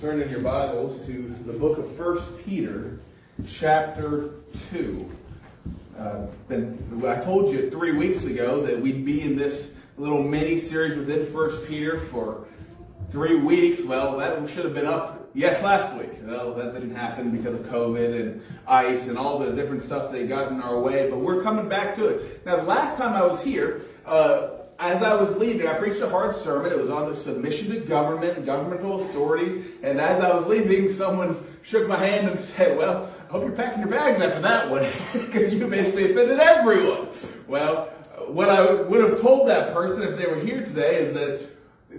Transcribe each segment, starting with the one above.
turn in your Bibles to the book of First Peter, chapter 2. Uh, been, I told you three weeks ago that we'd be in this little mini series within First Peter for three weeks. Well, that should have been up, yes, last week. Well, that didn't happen because of COVID and ice and all the different stuff that got in our way, but we're coming back to it. Now, the last time I was here, uh, as I was leaving, I preached a hard sermon. It was on the submission to government and governmental authorities. And as I was leaving, someone shook my hand and said, Well, I hope you're packing your bags after that one, because you basically offended everyone. Well, what I would have told that person if they were here today is that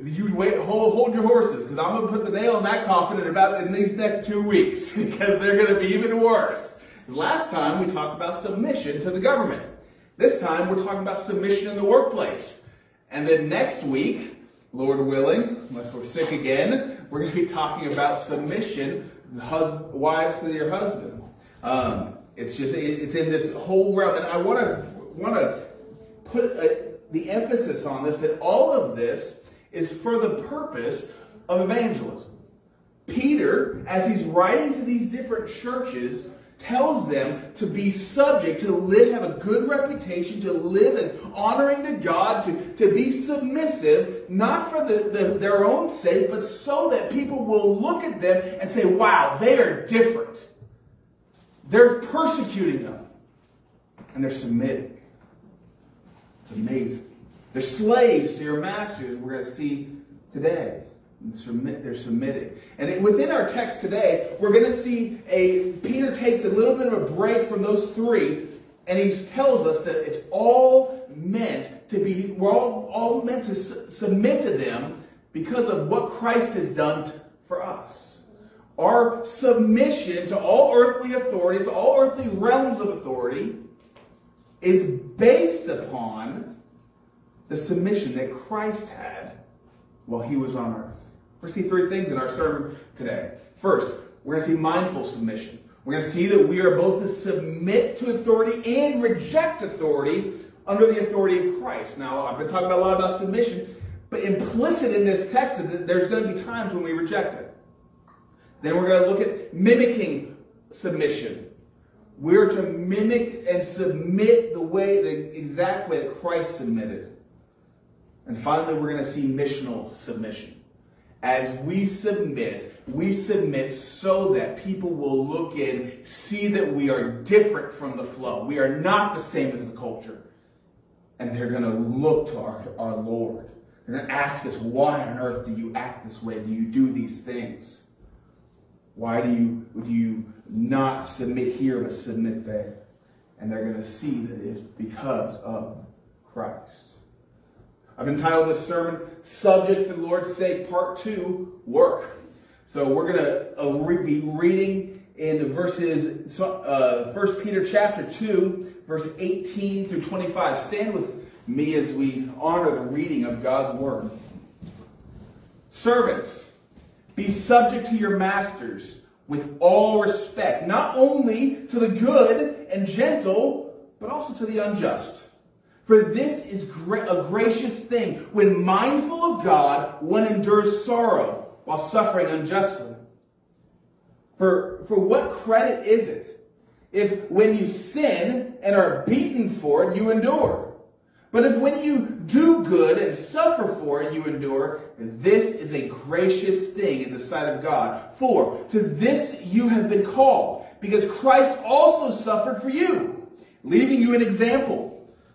you wait, hold, hold your horses, because I'm going to put the nail in that coffin in about in these next two weeks, because they're going to be even worse. Last time we talked about submission to the government. This time we're talking about submission in the workplace. And then next week, Lord willing, unless we're sick again, we're going to be talking about submission, hus- wives to your husband. Um, it's just it's in this whole realm, and I want to want to put a, the emphasis on this that all of this is for the purpose of evangelism. Peter, as he's writing to these different churches, tells them to be subject, to live, have a good reputation, to live as honoring to God, to, to be submissive, not for the, the, their own sake, but so that people will look at them and say, wow, they are different. They're persecuting them. And they're submitting. It's amazing. They're slaves to your masters, we're going to see today. Submit, they're submitted. And within our text today, we're going to see a Peter takes a little bit of a break from those three, and he tells us that it's all meant to be, we're all, all meant to su- submit to them because of what Christ has done t- for us. Our submission to all earthly authorities, to all earthly realms of authority, is based upon the submission that Christ had while he was on earth. We're going to see three things in our sermon today. First, we're going to see mindful submission. We're going to see that we are both to submit to authority and reject authority under the authority of Christ. Now, I've been talking a lot about submission, but implicit in this text is that there's going to be times when we reject it. Then we're going to look at mimicking submission. We're to mimic and submit the way, the exact way that Christ submitted. And finally, we're going to see missional submission. As we submit, we submit so that people will look in, see that we are different from the flow. We are not the same as the culture. And they're going to look to our, our Lord. They're going to ask us, why on earth do you act this way? Do you do these things? Why do you, do you not submit here but submit there? And they're going to see that it is because of Christ. I've entitled this sermon, Subject for the Lord's Sake, Part 2, Work. So we're going to uh, re- be reading in the verses, uh, 1 Peter chapter 2, verse 18 through 25. Stand with me as we honor the reading of God's Word. Servants, be subject to your masters with all respect, not only to the good and gentle, but also to the unjust. For this is a gracious thing. When mindful of God, one endures sorrow while suffering unjustly. For, for what credit is it if when you sin and are beaten for it, you endure? But if when you do good and suffer for it, you endure, this is a gracious thing in the sight of God. For to this you have been called, because Christ also suffered for you, leaving you an example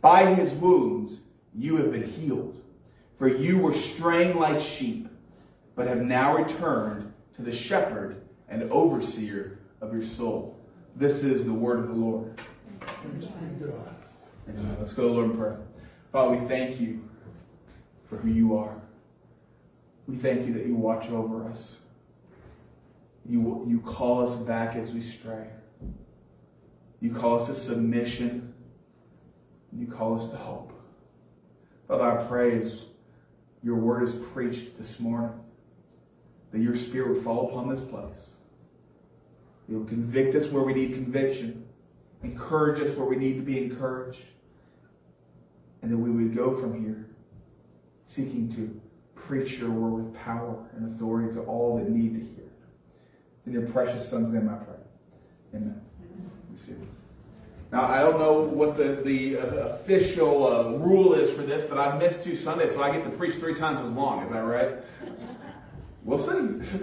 By his wounds you have been healed. For you were straying like sheep, but have now returned to the shepherd and overseer of your soul. This is the word of the Lord. Amen. Let's go to Lord in prayer. Father, we thank you for who you are. We thank you that you watch over us. You, you call us back as we stray. You call us to submission. You call us to hope. Father, I pray as your word is preached this morning that your spirit would fall upon this place. Would convict us where we need conviction, encourage us where we need to be encouraged, and that we would go from here seeking to preach your word with power and authority to all that need to hear. In your precious son's name I pray. Amen. Now, I don't know what the, the uh, official uh, rule is for this, but I've missed two Sundays, so I get to preach three times as long. Is that right? We'll see.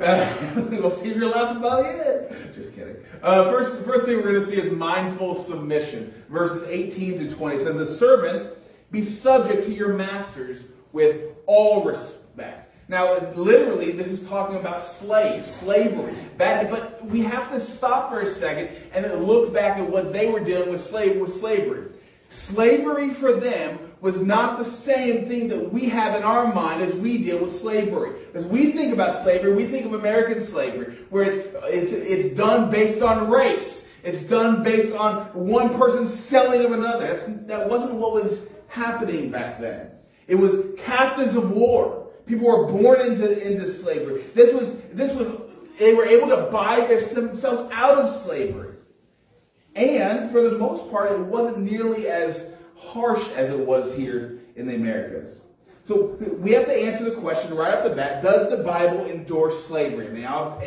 we'll see if you're laughing by the end. Just kidding. Uh, first, first thing we're going to see is mindful submission. Verses 18 to 20 it says, The servants be subject to your masters with all respect. Now, literally, this is talking about slaves, slavery. But we have to stop for a second and look back at what they were dealing with, slave, with slavery. Slavery for them was not the same thing that we have in our mind as we deal with slavery. As we think about slavery, we think of American slavery, where it's, it's, it's done based on race. It's done based on one person selling of another. That's, that wasn't what was happening back then. It was captives of war. People were born into, into slavery. This was, this was, they were able to buy themselves out of slavery. And for the most part, it wasn't nearly as harsh as it was here in the Americas. So we have to answer the question right off the bat Does the Bible endorse slavery? And the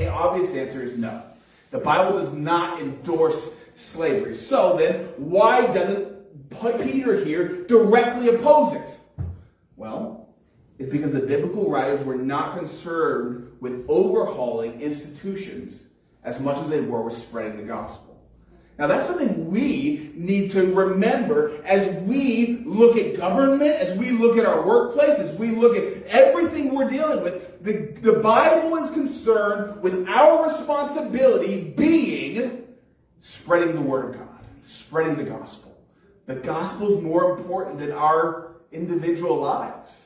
obvious answer is no. The Bible does not endorse slavery. So then, why doesn't Peter here directly oppose it? Well, it's because the biblical writers were not concerned with overhauling institutions as much as they were with spreading the gospel. Now, that's something we need to remember as we look at government, as we look at our workplaces, as we look at everything we're dealing with. The, the Bible is concerned with our responsibility being spreading the Word of God, spreading the gospel. The gospel is more important than our individual lives.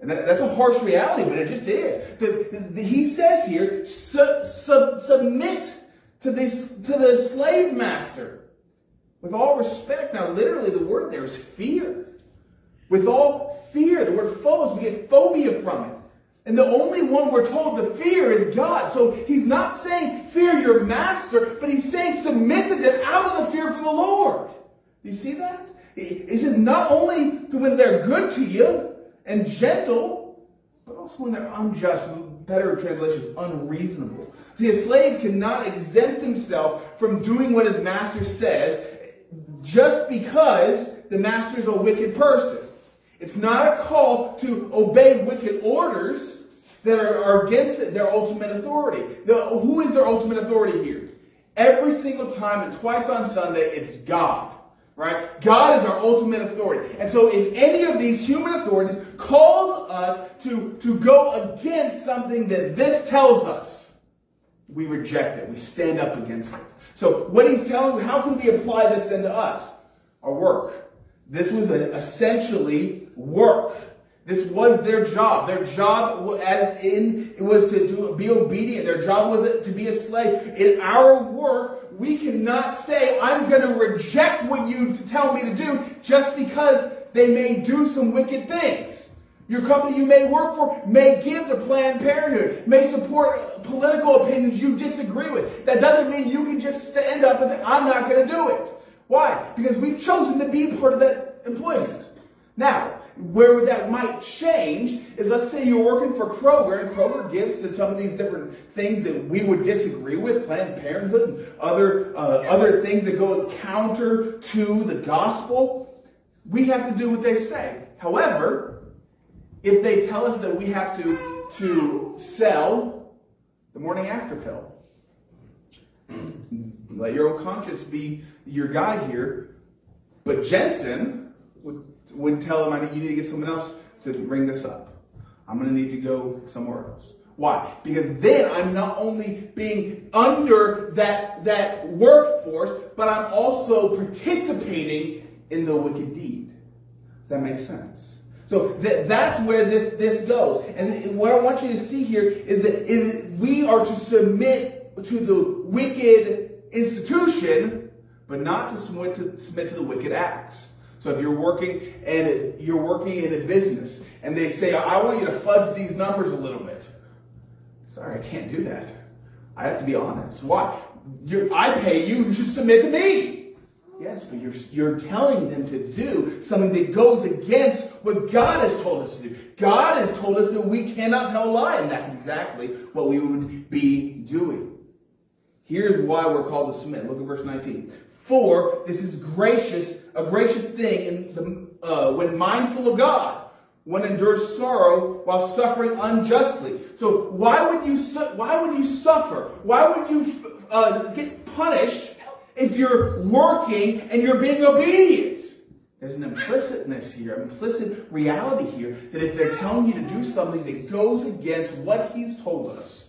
And that, that's a harsh reality, but it just is. The, the, he says here, su, sub, submit to this to the slave master. With all respect, now literally the word there is fear. With all fear, the word phobos, we get phobia from it. And the only one we're told to fear is God. So he's not saying fear your master, but he's saying submit to them out of the fear for the Lord. You see that? He says not only to when they're good to you and gentle, but also when they're unjust. Better translation unreasonable. See, a slave cannot exempt himself from doing what his master says just because the master is a wicked person. It's not a call to obey wicked orders that are, are against their ultimate authority. The, who is their ultimate authority here? Every single time and twice on Sunday, it's God. Right? God is our ultimate authority. And so if any of these human authorities calls us to, to go against something that this tells us, we reject it. We stand up against it. So what he's telling, how can we apply this into us? Our work. This was a, essentially work. This was their job. Their job, as in, it was to do, be obedient. Their job was to be a slave. In our work, we cannot say, I'm going to reject what you tell me to do just because they may do some wicked things. Your company you may work for may give to Planned Parenthood, may support political opinions you disagree with. That doesn't mean you can just stand up and say, I'm not going to do it. Why? Because we've chosen to be part of that employment. Now, where that might change is let's say you're working for Kroger and Kroger gives to some of these different things that we would disagree with, Planned Parenthood and other, uh, other things that go counter to the gospel. We have to do what they say. However, if they tell us that we have to, to sell the morning after pill. Let your own conscience be your guide here. But Jensen would, would tell him, I need, you need to get someone else to bring this up. I'm going to need to go somewhere else. Why? Because then I'm not only being under that, that workforce, but I'm also participating in the wicked deed. Does that make sense? So th- that's where this, this goes. And what I want you to see here is that we are to submit to the wicked institution, but not to submit to, submit to the wicked acts. So if you're working and you're working in a business and they say, I want you to fudge these numbers a little bit. Sorry, I can't do that. I have to be honest. Why? You're, I pay you, you should submit to me. Yes, but you're, you're telling them to do something that goes against what God has told us to do. God has told us that we cannot tell a lie, and that's exactly what we would be doing. Here's why we're called to submit. Look at verse 19. For this is gracious, a gracious thing in the, uh, when mindful of God, one endures sorrow while suffering unjustly. So why would you su- why would you suffer? Why would you uh, get punished if you're working and you're being obedient? There's an implicitness here, implicit reality here that if they're telling you to do something that goes against what He's told us,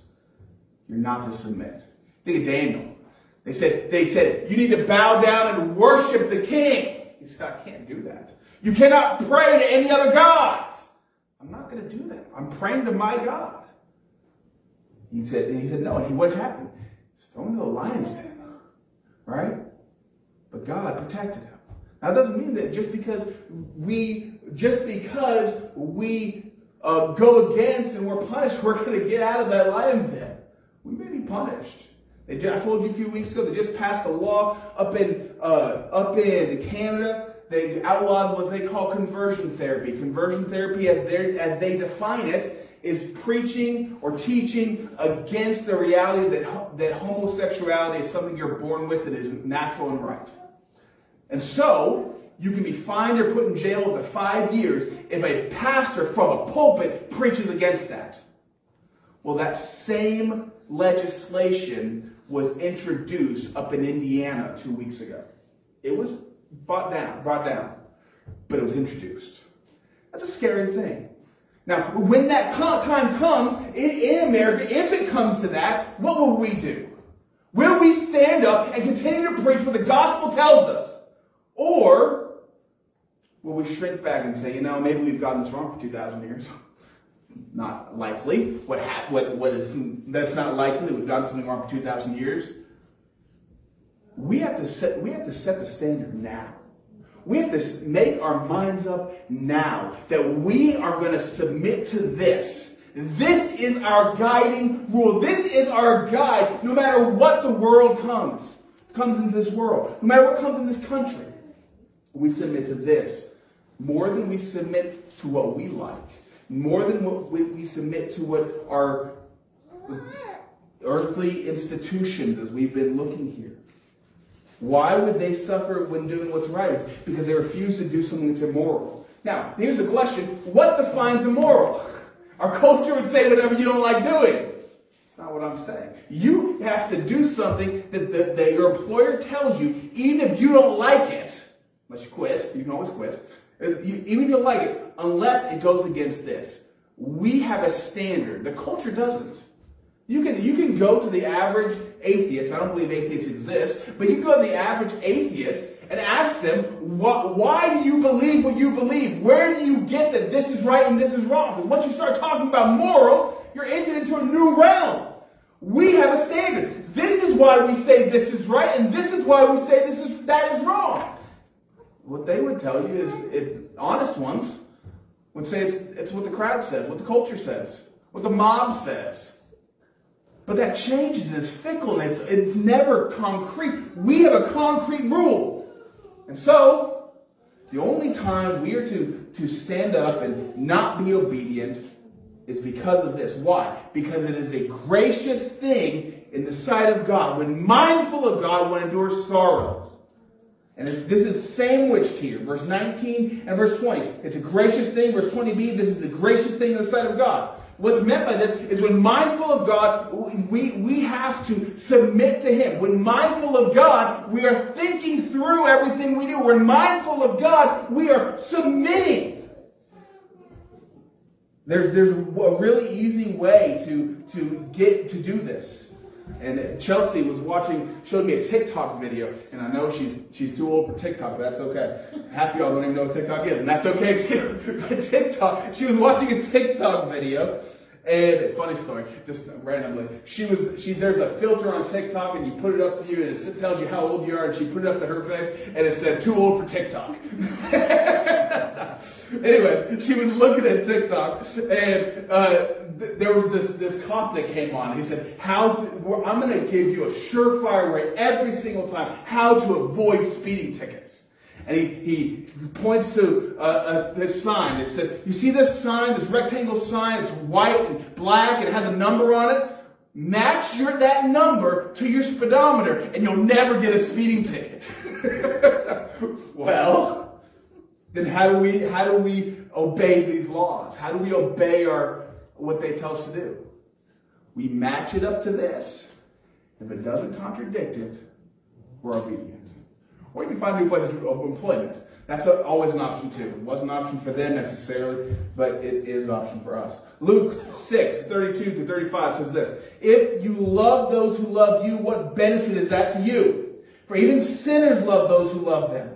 you're not to submit. Think of Daniel. They said, they said, you need to bow down and worship the king. He said, I can't do that. You cannot pray to any other gods. I'm not going to do that. I'm praying to my God. He said, he said, no. What happened? He's thrown into the lion's den. Right? But God protected him. Now, it doesn't mean that just because we, just because we uh, go against and we're punished, we're going to get out of that lion's den. We may be punished. They, I told you a few weeks ago they just passed a law up in uh, up in Canada. They outlawed what they call conversion therapy. Conversion therapy, as they as they define it, is preaching or teaching against the reality that that homosexuality is something you're born with and is natural and right. And so you can be fined or put in jail up to five years if a pastor from a pulpit preaches against that. Well, that same legislation was introduced up in Indiana two weeks ago. It was brought down, brought down, but it was introduced. That's a scary thing. Now, when that time comes in, in America, if it comes to that, what will we do? Will we stand up and continue to preach what the gospel tells us? Or will we shrink back and say, you know, maybe we've gotten this wrong for 2,000 years? not likely. What, ha- what, what is, that's not likely that we've done something wrong for 2,000 years. We have, to set, we have to set the standard now. We have to make our minds up now that we are going to submit to this. This is our guiding rule. This is our guide no matter what the world comes, comes into this world, no matter what comes in this country. We submit to this more than we submit to what we like more than what we submit to what our earthly institutions as we've been looking here. Why would they suffer when doing what's right? Because they refuse to do something that's immoral. Now, here's the question what defines immoral? Our culture would say whatever you don't like doing. That's not what I'm saying. You have to do something that, that, that your employer tells you, even if you don't like it, unless you quit, you can always quit. Even if you don't like it, unless it goes against this. We have a standard. The culture doesn't. You can, you can go to the average atheist. I don't believe atheists exist, but you go to the average atheist and ask them, why do you believe what you believe? Where do you get that this is right and this is wrong? Because once you start talking about morals, you're entered into a new realm. We have a standard. This is why we say this is right, and this is why we say this is that is wrong. What they would tell you is, it, honest ones would say it's, it's what the crowd says, what the culture says, what the mob says. But that changes, it's fickle, it's, it's never concrete. We have a concrete rule. And so, the only time we are to, to stand up and not be obedient is because of this. Why? Because it is a gracious thing in the sight of God. When mindful of God, one endures sorrow. And this is sandwiched here, verse 19 and verse 20. It's a gracious thing. Verse 20b, this is a gracious thing in the sight of God. What's meant by this is when mindful of God, we, we have to submit to Him. When mindful of God, we are thinking through everything we do. When mindful of God, we are submitting. There's, there's a really easy way to, to get to do this. And Chelsea was watching, showed me a TikTok video, and I know she's she's too old for TikTok, but that's okay. Half of y'all don't even know what TikTok is, and that's okay too. TikTok. She was watching a TikTok video, And funny story, just randomly, she was she. There's a filter on TikTok, and you put it up to you, and it tells you how old you are. And she put it up to her face, and it said "too old for TikTok." anyway, she was looking at TikTok, and uh, th- there was this this cop that came on. And he said, "How to, I'm going to give you a surefire way every single time how to avoid speeding tickets." And he, he points to uh, a, this sign. It said, You see this sign, this rectangle sign? It's white and black. It has a number on it. Match your, that number to your speedometer, and you'll never get a speeding ticket. well, then how do we how do we obey these laws? How do we obey our what they tell us to do? We match it up to this. If it doesn't contradict it, we're obedient. Or you can find new place of employment. That's a, always an option too. It wasn't an option for them necessarily, but it is an option for us. Luke 6, 32 to 35 says this. If you love those who love you, what benefit is that to you? For even sinners love those who love them.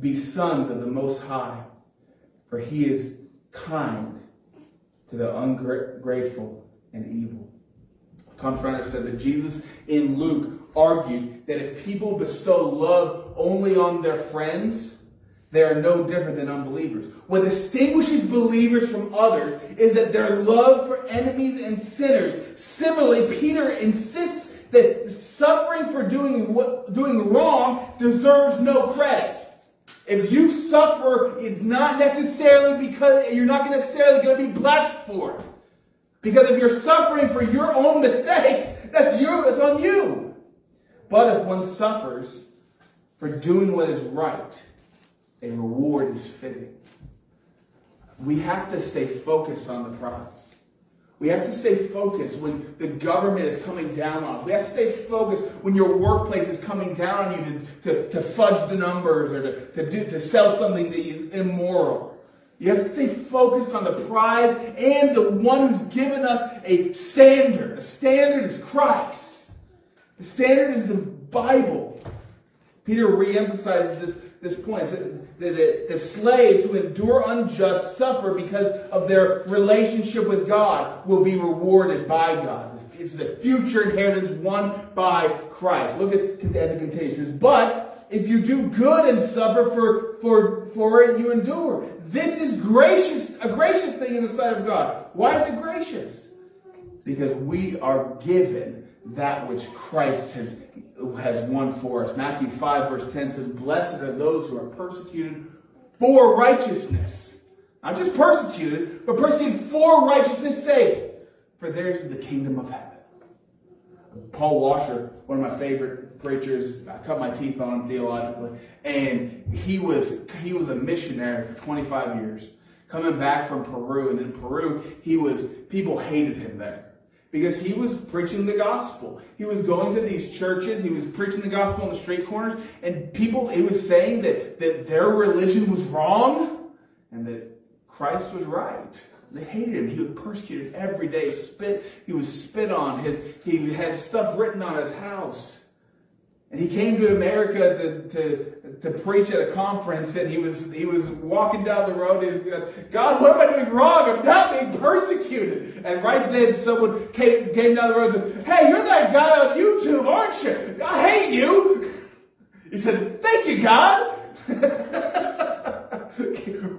be sons of the Most High. For he is kind to the ungrateful and evil. Tom Schreiner said that Jesus in Luke argued that if people bestow love only on their friends, they are no different than unbelievers. What distinguishes believers from others is that their love for enemies and sinners. Similarly, Peter insists that suffering for doing doing wrong deserves no credit. If you suffer, it's not necessarily because you're not necessarily going to be blessed for it. Because if you're suffering for your own mistakes, that's you, it's on you. But if one suffers for doing what is right, a reward is fitting. We have to stay focused on the prize. We have to stay focused when the government is coming down on us. We have to stay focused when your workplace is coming down on you to, to, to fudge the numbers or to, to, do, to sell something that is immoral. You have to stay focused on the prize and the one who's given us a standard. The standard is Christ. The standard is the Bible. Peter reemphasizes this, this point the, the, slaves who endure unjust suffer because of their relationship with God will be rewarded by God. It's the future inheritance won by Christ. Look at as it continues. But if you do good and suffer for, for, for it, you endure. This is gracious, a gracious thing in the sight of God. Why is it gracious? Because we are given that which Christ has has won for us. Matthew 5, verse 10 says, Blessed are those who are persecuted for righteousness. Not just persecuted, but persecuted for righteousness' sake. For theirs is the kingdom of heaven. Paul Washer, one of my favorite preachers, I cut my teeth on him theologically, and he was he was a missionary for 25 years. Coming back from Peru, and in Peru, he was people hated him there because he was preaching the gospel. He was going to these churches, he was preaching the gospel on the street corners, and people, he was saying that, that their religion was wrong and that Christ was right. They hated him. He was persecuted every day. Spit. He was spit on. His he had stuff written on his house. And he came to America to, to, to preach at a conference, and he was he was walking down the road. and He was going, God, what am I doing wrong? I'm not being persecuted. And right then, someone came, came down the road and said, Hey, you're that guy on YouTube, aren't you? I hate you. He said, Thank you, God.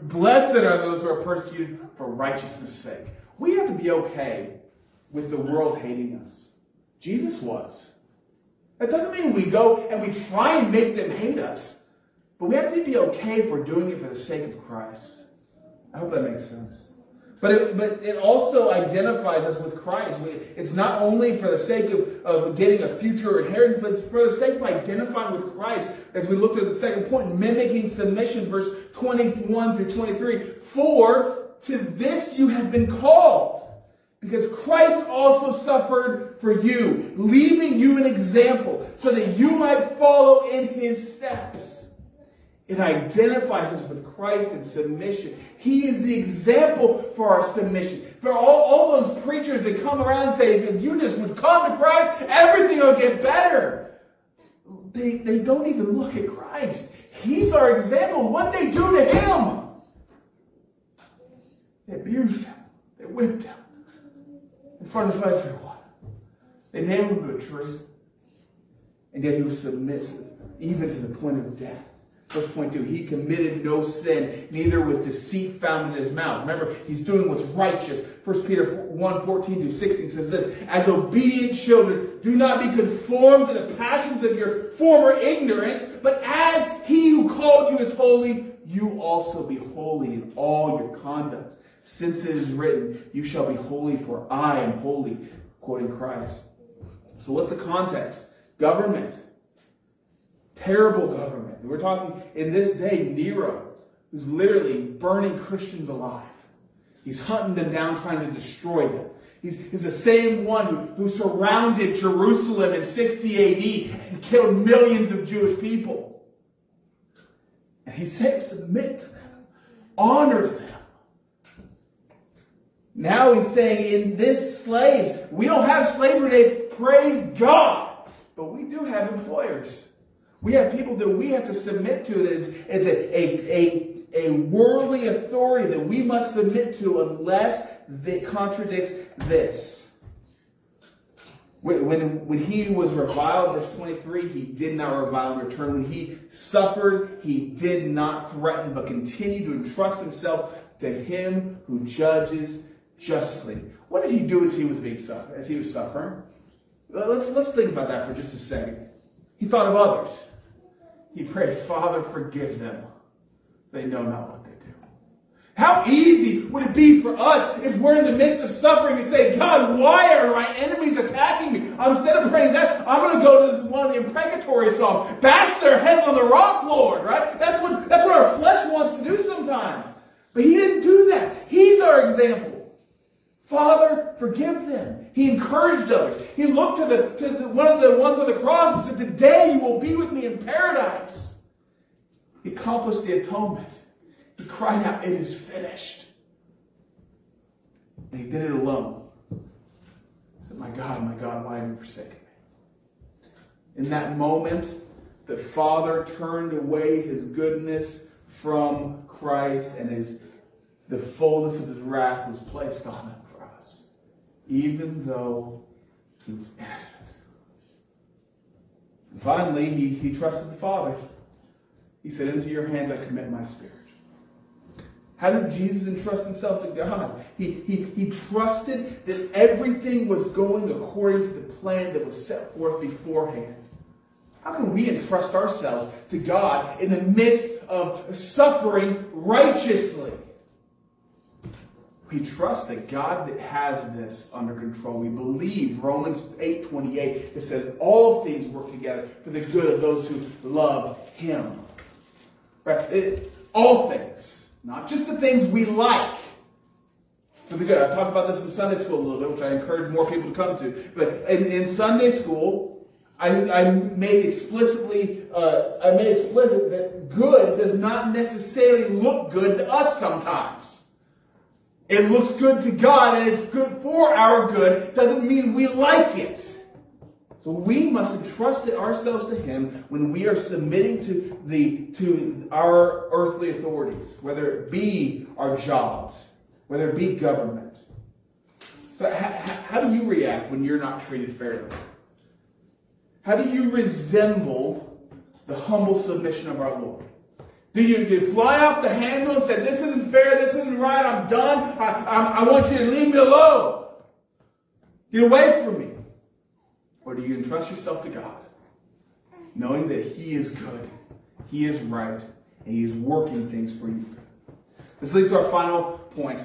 Blessed are those who are persecuted for righteousness' sake. We have to be okay with the world hating us. Jesus was. That doesn't mean we go and we try and make them hate us. But we have to be okay if we're doing it for the sake of Christ. I hope that makes sense. But it, but it also identifies us with Christ. It's not only for the sake of, of getting a future inheritance, but it's for the sake of identifying with Christ. As we looked at the second point, mimicking submission, verse 21 through 23. For to this you have been called Because Christ also suffered for you, leaving you an example so that you might follow in his steps. It identifies us with Christ in submission. He is the example for our submission. For all, all those preachers that come around and say, if you just would come to Christ, everything will get better. They, they don't even look at Christ. He's our example. What they do to him? They abused him. They whipped him in front of everyone. They nailed him to a tree. And yet he was submissive, even to the point of death. Verse 22, he committed no sin, neither was deceit found in his mouth. Remember, he's doing what's righteous. 1 Peter 1, 14 to 16 says this, As obedient children, do not be conformed to the passions of your former ignorance, but as he who called you is holy, you also be holy in all your conduct. Since it is written, you shall be holy for I am holy, quoting Christ. So what's the context? Government. Terrible government. We're talking in this day, Nero, who's literally burning Christians alive. He's hunting them down, trying to destroy them. He's, he's the same one who, who surrounded Jerusalem in 60 AD and killed millions of Jewish people. And he said, submit to them, honor them. Now he's saying in this slaves, we don't have slavery today, praise God. But we do have employers. We have people that we have to submit to. It's, it's a, a, a, a worldly authority that we must submit to unless it contradicts this. When, when, when he was reviled, verse 23, he did not revile in return. When he suffered, he did not threaten, but continued to entrust himself to him who judges justly. What did he do as he was being suffer, as he was suffering? Let's let's think about that for just a second. He thought of others. He prayed, Father, forgive them. They know not what they do. How easy would it be for us if we're in the midst of suffering to say, God, why are my enemies attacking me? Instead of praying that, I'm going to go to one of the imprecatory psalms. Bash their head on the rock, Lord, right? That's what, that's what our flesh wants to do sometimes. But he didn't do that. He's our example. Father, forgive them. He encouraged others. He looked to, the, to the, one of the ones on the cross and said, Today you will be with me in paradise. He accomplished the atonement. He cried out, It is finished. And he did it alone. He said, My God, my God, why have you forsaken me? In that moment, the Father turned away his goodness from Christ and his the fullness of his wrath was placed on him even though he was innocent. And finally, he, he trusted the Father. He said, Into your hands I commit my spirit. How did Jesus entrust himself to God? He, he, he trusted that everything was going according to the plan that was set forth beforehand. How can we entrust ourselves to God in the midst of suffering righteously? We trust that God has this under control. We believe Romans 8:28 it says all things work together for the good of those who love him. Right? It, all things, not just the things we like. For the good. I talked about this in Sunday school a little bit, which I encourage more people to come to. But in, in Sunday school, I, I made explicitly, uh, I made explicit that good does not necessarily look good to us sometimes. It looks good to God and it's good for our good doesn't mean we like it. So we must entrust ourselves to Him when we are submitting to the to our earthly authorities, whether it be our jobs, whether it be government. But how, how do you react when you're not treated fairly? How do you resemble the humble submission of our Lord? Do you, you fly off the handle and say, this isn't fair, this isn't right, I'm done, I, I, I want you to leave me alone. Get away from me. Or do you entrust yourself to God, knowing that He is good, He is right, and He is working things for you? This leads to our final point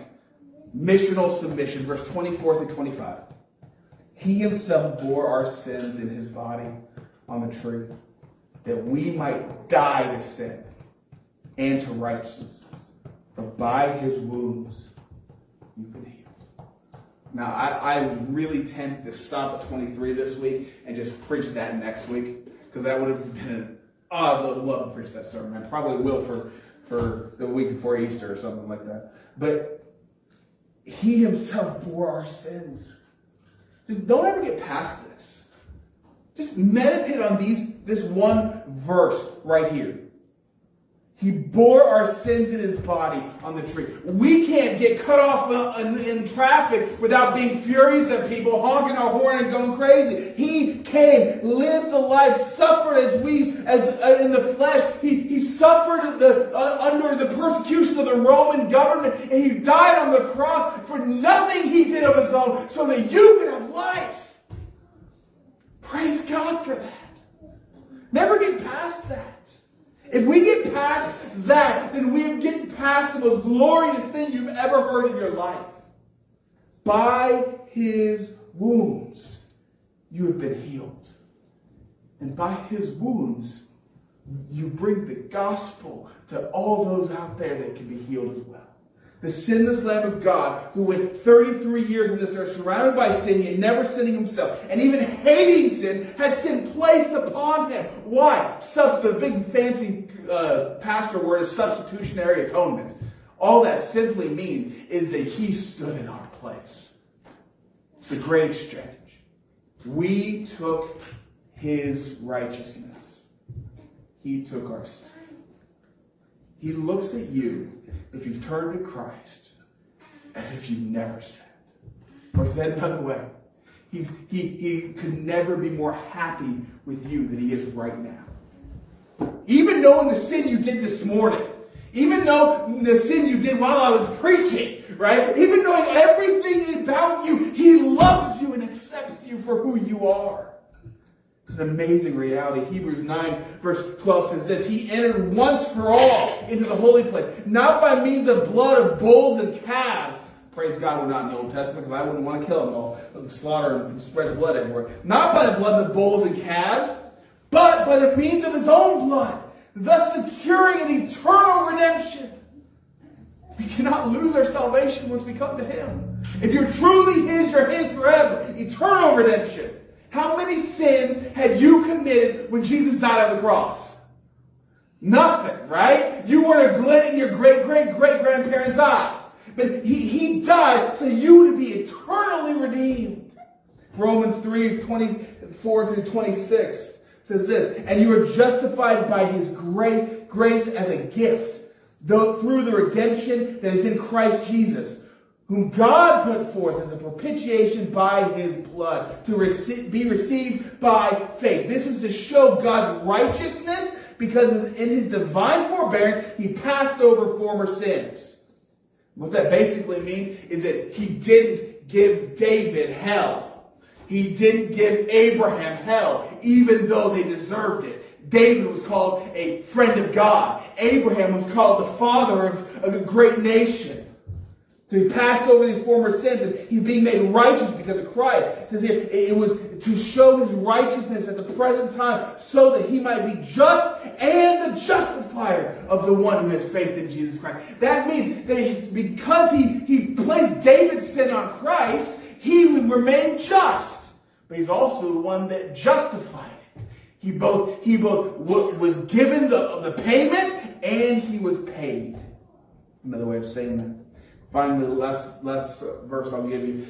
missional submission, verse 24 through 25. He himself bore our sins in his body on the tree, that we might die to sin and to righteousness. For by his wounds you've been healed. Now, I, I really tend to stop at 23 this week and just preach that next week because that would have been an, oh, I'd love, love to preach that sermon. I probably will for, for the week before Easter or something like that. But he himself bore our sins. Just don't ever get past this. Just meditate on these this one verse right here. He bore our sins in his body on the tree. We can't get cut off in, traffic without being furious at people, honking our horn and going crazy. He came, lived the life, suffered as we, as uh, in the flesh. He, he suffered the, uh, under the persecution of the Roman government, and he died on the cross for nothing he did of his own, so that you could have life. Praise God for that. Never get past that. If we get past that, then we're getting past the most glorious thing you've ever heard in your life. By his wounds, you have been healed. And by his wounds, you bring the gospel to all those out there that can be healed as well the sinless Lamb of God, who went 33 years on this earth surrounded by sin, yet never sinning himself, and even hating sin, had sin placed upon him. Why? Sub- the big fancy uh, pastor word is substitutionary atonement. All that simply means is that he stood in our place. It's a great exchange. We took his righteousness. He took our sin. He looks at you if you've turned to Christ as if you've never sinned. Or said another way, he's, he, he could never be more happy with you than he is right now. Even knowing the sin you did this morning, even though the sin you did while I was preaching, right? Even knowing everything about you, he loves you and accepts you for who you are. An amazing reality. Hebrews 9, verse 12 says this He entered once for all into the holy place, not by means of blood of bulls and calves. Praise God, we're not in the Old Testament because I wouldn't want to kill them all, slaughter and spread blood everywhere. Not by the blood of bulls and calves, but by the means of his own blood, thus securing an eternal redemption. We cannot lose our salvation once we come to him. If you're truly his, you're his forever. Eternal redemption. How many sins had you committed when Jesus died on the cross? Nothing, right? You weren't a glint in your great great great grandparents' eye. But he, he died so you to be eternally redeemed. Romans 3 24 through 26 says this, and you are justified by his great grace as a gift, though through the redemption that is in Christ Jesus whom God put forth as a propitiation by his blood to receive, be received by faith. This was to show God's righteousness because in his divine forbearance, he passed over former sins. What that basically means is that he didn't give David hell. He didn't give Abraham hell, even though they deserved it. David was called a friend of God. Abraham was called the father of, of a great nation. So he passed over these former sins and he's being made righteous because of Christ. It says here, it was to show his righteousness at the present time so that he might be just and the justifier of the one who has faith in Jesus Christ. That means that because he, he placed David's sin on Christ, he would remain just. But he's also the one that justified it. He both, he both was given the, the payment and he was paid. Another way of saying that. Finally, the last, last verse I'll give you,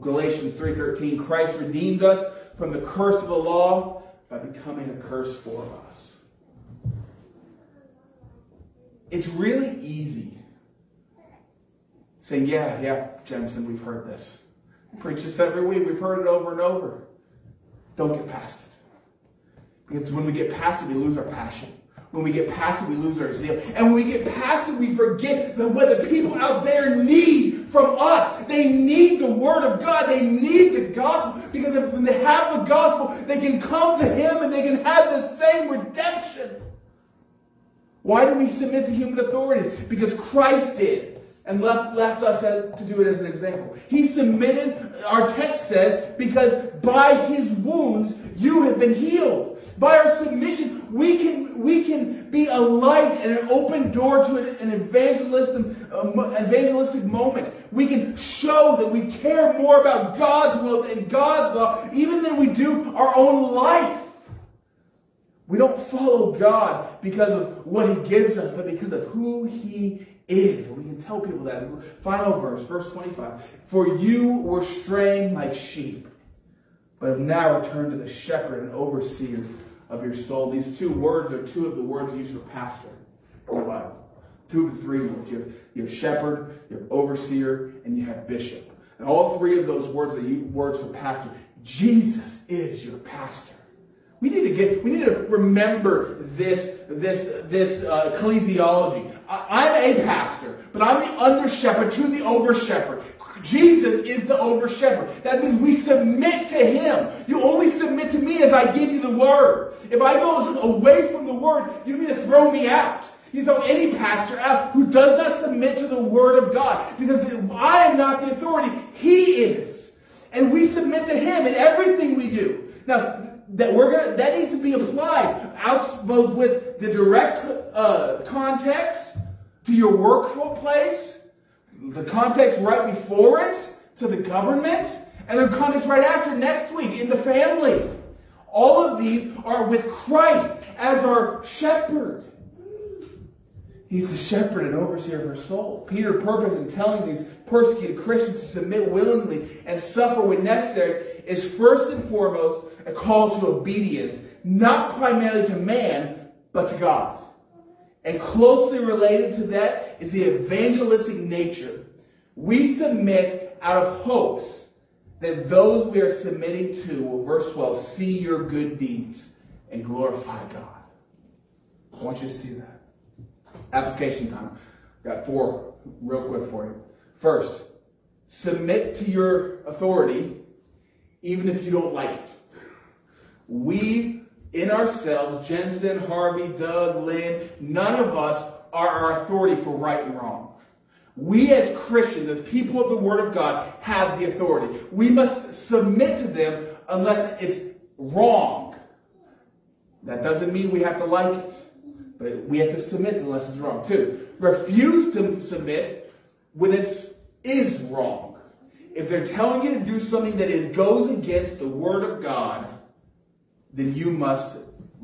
Galatians 3.13, Christ redeemed us from the curse of the law by becoming a curse for us. It's really easy saying, yeah, yeah, Jensen, we've heard this. Preach this every week. We've heard it over and over. Don't get past it. Because when we get past it, we lose our passion. When we get past it, we lose our zeal. And when we get past it, we forget that what the people out there need from us. They need the Word of God. They need the gospel. Because if they have the gospel, they can come to Him and they can have the same redemption. Why do we submit to human authorities? Because Christ did and left, left us to do it as an example. He submitted, our text says, because by his wounds you have been healed. By our submission, we can, we can be a light and an open door to an, evangelistic, uh, evangelistic moment. We can show that we care more about God's will and God's law even than we do our own life. We don't follow God because of what He gives us, but because of who He is. And we can tell people that. Final verse, verse 25. For you were straying like sheep, but have now returned to the shepherd and overseer of your soul. These two words are two of the words used for pastor in the Bible. Two of the three words. You have, you have shepherd, you have overseer, and you have bishop. And all three of those words are words for pastor. Jesus is your pastor. We need to get, we need to remember this, this, this uh, ecclesiology. I, am a pastor, but I'm the under shepherd to the over shepherd. Jesus is the over shepherd. That means we submit to him. You only submit to me as I give you the word. If I go away from the word, you need to throw me out. You throw any pastor out who does not submit to the word of God. Because I am not the authority, he is. And we submit to him in everything we do. Now, that we're gonna that needs to be applied out both with the direct uh, context to your workplace, the context right before it to the government, and the context right after next week in the family. All of these are with Christ as our shepherd. He's the shepherd and overseer of our soul. Peter purpose in telling these persecuted Christians to submit willingly and suffer when necessary is first and foremost a call to obedience, not primarily to man, but to God. And closely related to that is the evangelistic nature. We submit out of hopes that those we are submitting to will, verse 12, see your good deeds and glorify God. I want you to see that. Application time. Got four real quick for you. First, submit to your authority even if you don't like it. We, in ourselves, Jensen, Harvey, Doug, Lynn, none of us are our authority for right and wrong. We as Christians, as people of the Word of God, have the authority. We must submit to them unless it's wrong. That doesn't mean we have to like it, but we have to submit unless it's wrong too. Refuse to submit when it is wrong. If they're telling you to do something that is goes against the Word of God, then you must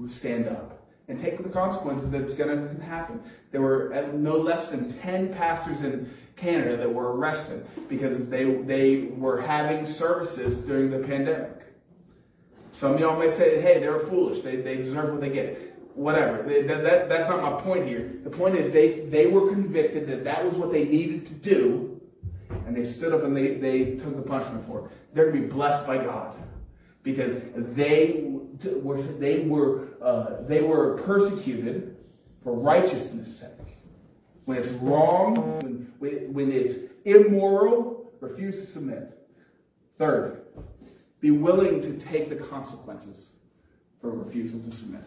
stand up and take the consequences that's going to happen. There were uh, no less than 10 pastors in Canada that were arrested because they, they were having services during the pandemic. Some of y'all may say, hey, they're foolish. They, they deserve what they get. Whatever. That, that, that's not my point here. The point is they, they were convicted that that was what they needed to do, and they stood up and they, they took the punishment for it. They're going to be blessed by God because they were they were uh, they were persecuted for righteousness' sake. When it's wrong, when, when it's immoral, refuse to submit. Third, be willing to take the consequences for refusal to submit.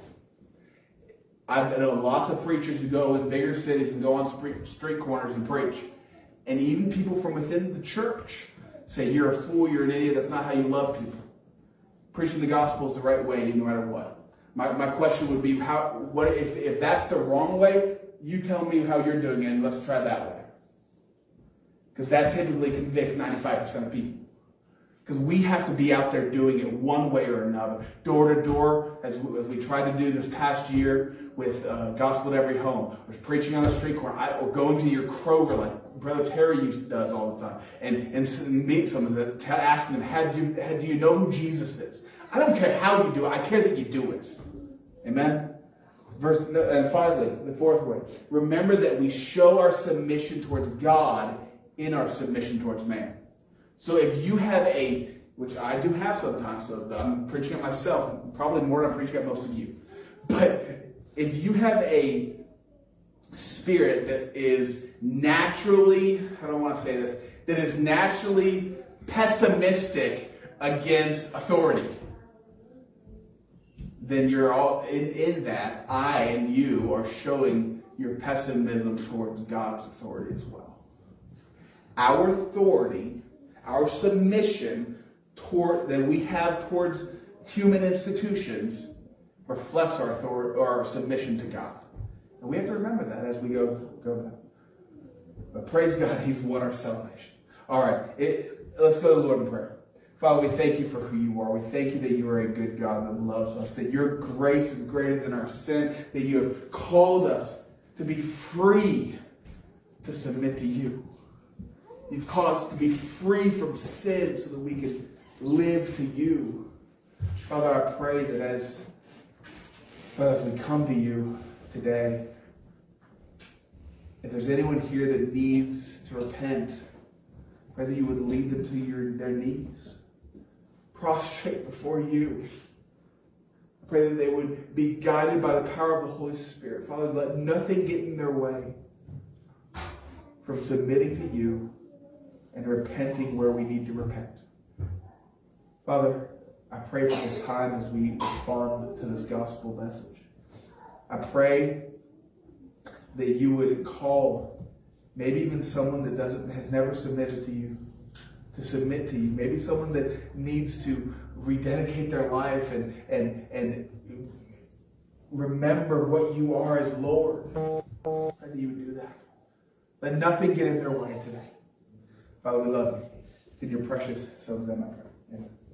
I know lots of preachers who go in bigger cities and go on street corners and preach. And even people from within the church say, You're a fool, you're an idiot, that's not how you love people preaching the gospel is the right way no matter what. My, my question would be how what if, if that's the wrong way, you tell me how you're doing it and let's try that way. Because that typically convicts 95% of people. Because we have to be out there doing it one way or another, door to door, as we, as we tried to do this past year with uh, Gospel at Every Home, or preaching on the street corner, I, or going to your Kroger like Brother Terry does all the time, and, and meet someone, ask them, have you, have, do you know who Jesus is? I don't care how you do it. I care that you do it. Amen? Verse, and finally, the fourth way. Remember that we show our submission towards God in our submission towards man. So if you have a, which I do have sometimes, so I'm preaching at myself, probably more than I'm preaching at most of you. But if you have a spirit that is naturally, I don't want to say this, that is naturally pessimistic against authority, then you're all in, in that I and you are showing your pessimism towards God's authority as well. Our authority, our submission toward that we have towards human institutions reflects our authority or our submission to God. And we have to remember that as we go go back. But praise God, He's won our salvation. All right, it, let's go to the Lord in prayer. Father, we thank you for who you are. We thank you that you are a good God that loves us, that your grace is greater than our sin, that you have called us to be free to submit to you. You've called us to be free from sin so that we can live to you. Father, I pray that as, Father, as we come to you today, if there's anyone here that needs to repent, whether you would lead them to your, their knees prostrate before you. Pray that they would be guided by the power of the Holy Spirit. Father, let nothing get in their way from submitting to you and repenting where we need to repent. Father, I pray for this time as we respond to this gospel message. I pray that you would call maybe even someone that doesn't has never submitted to you to submit to you. Maybe someone that needs to rededicate their life and and and remember what you are as Lord. That you would do that. Let nothing get in their way today. Father, we love you. It's in your precious son's name I pray.